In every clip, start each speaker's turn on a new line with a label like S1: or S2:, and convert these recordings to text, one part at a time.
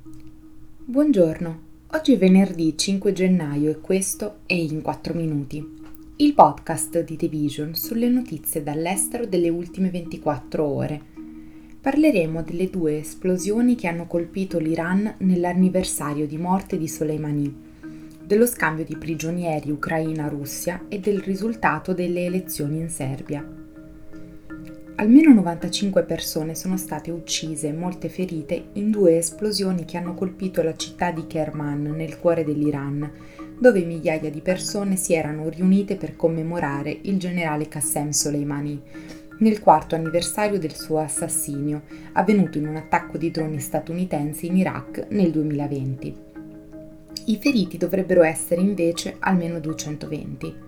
S1: Buongiorno, oggi è venerdì 5 gennaio e questo è In 4 Minuti, il podcast di The Vision sulle notizie dall'estero delle ultime 24 ore. Parleremo delle due esplosioni che hanno colpito l'Iran nell'anniversario di morte di Soleimani, dello scambio di prigionieri Ucraina-Russia e del risultato delle elezioni in Serbia. Almeno 95 persone sono state uccise e molte ferite in due esplosioni che hanno colpito la città di Kerman, nel cuore dell'Iran, dove migliaia di persone si erano riunite per commemorare il generale Qassem Soleimani, nel quarto anniversario del suo assassinio, avvenuto in un attacco di droni statunitensi in Iraq nel 2020. I feriti dovrebbero essere invece almeno 220.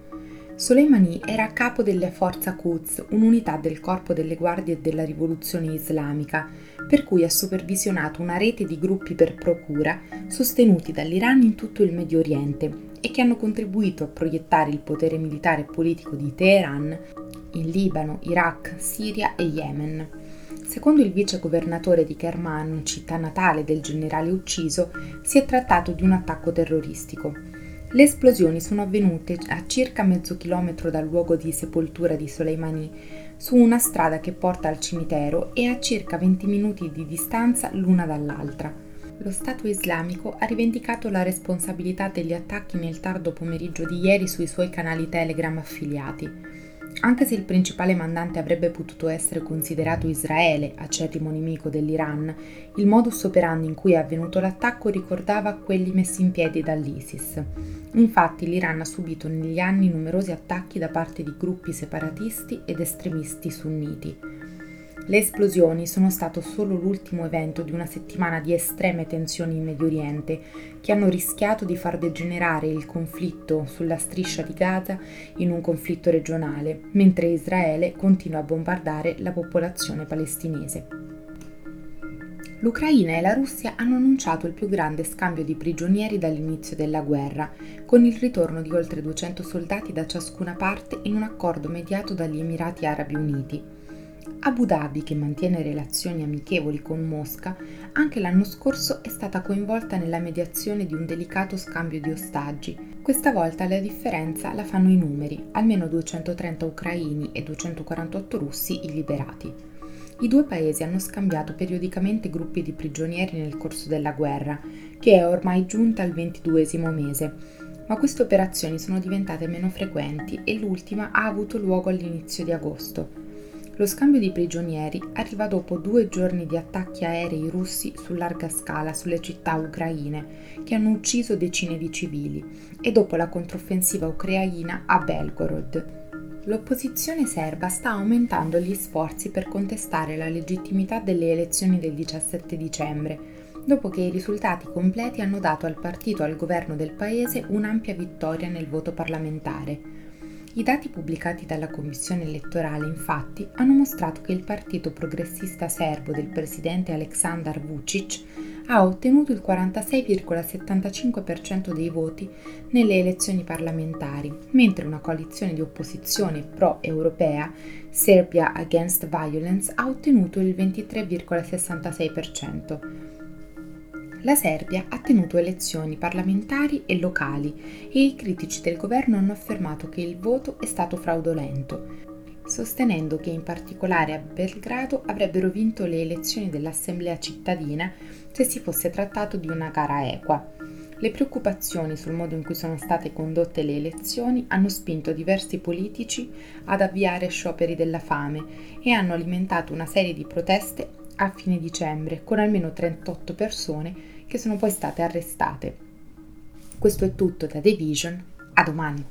S1: Soleimani era a capo della Forza Quds, un'unità del corpo delle guardie della rivoluzione islamica, per cui ha supervisionato una rete di gruppi per procura sostenuti dall'Iran in tutto il Medio Oriente e che hanno contribuito a proiettare il potere militare e politico di Teheran in Libano, Iraq, Siria e Yemen. Secondo il vice governatore di Kerman, città natale del generale ucciso, si è trattato di un attacco terroristico. Le esplosioni sono avvenute a circa mezzo chilometro dal luogo di sepoltura di Soleimani, su una strada che porta al cimitero e a circa 20 minuti di distanza l'una dall'altra. Lo Stato islamico ha rivendicato la responsabilità degli attacchi nel tardo pomeriggio di ieri sui suoi canali Telegram affiliati. Anche se il principale mandante avrebbe potuto essere considerato Israele, acerrimo nemico dell'Iran, il modus operandi in cui è avvenuto l'attacco ricordava quelli messi in piedi dall'ISIS. Infatti l'Iran ha subito negli anni numerosi attacchi da parte di gruppi separatisti ed estremisti sunniti. Le esplosioni sono stato solo l'ultimo evento di una settimana di estreme tensioni in Medio Oriente, che hanno rischiato di far degenerare il conflitto sulla striscia di Gaza in un conflitto regionale, mentre Israele continua a bombardare la popolazione palestinese. L'Ucraina e la Russia hanno annunciato il più grande scambio di prigionieri dall'inizio della guerra, con il ritorno di oltre 200 soldati da ciascuna parte in un accordo mediato dagli Emirati Arabi Uniti. Abu Dhabi, che mantiene relazioni amichevoli con Mosca, anche l'anno scorso è stata coinvolta nella mediazione di un delicato scambio di ostaggi. Questa volta la differenza la fanno i numeri, almeno 230 ucraini e 248 russi liberati. I due paesi hanno scambiato periodicamente gruppi di prigionieri nel corso della guerra, che è ormai giunta al ventiduesimo mese, ma queste operazioni sono diventate meno frequenti e l'ultima ha avuto luogo all'inizio di agosto. Lo scambio di prigionieri arriva dopo due giorni di attacchi aerei russi su larga scala sulle città ucraine, che hanno ucciso decine di civili, e dopo la controffensiva ucraina a Belgorod. L'opposizione serba sta aumentando gli sforzi per contestare la legittimità delle elezioni del 17 dicembre, dopo che i risultati completi hanno dato al partito al governo del paese un'ampia vittoria nel voto parlamentare. I dati pubblicati dalla Commissione elettorale infatti hanno mostrato che il partito progressista serbo del presidente Aleksandar Vucic ha ottenuto il 46,75% dei voti nelle elezioni parlamentari, mentre una coalizione di opposizione pro-europea, Serbia Against Violence, ha ottenuto il 23,66% la Serbia ha tenuto elezioni parlamentari e locali e i critici del governo hanno affermato che il voto è stato fraudolento, sostenendo che in particolare a Belgrado avrebbero vinto le elezioni dell'Assemblea cittadina se si fosse trattato di una gara equa. Le preoccupazioni sul modo in cui sono state condotte le elezioni hanno spinto diversi politici ad avviare scioperi della fame e hanno alimentato una serie di proteste a fine dicembre, con almeno 38 persone che sono poi state arrestate. Questo è tutto da The Vision, a domani.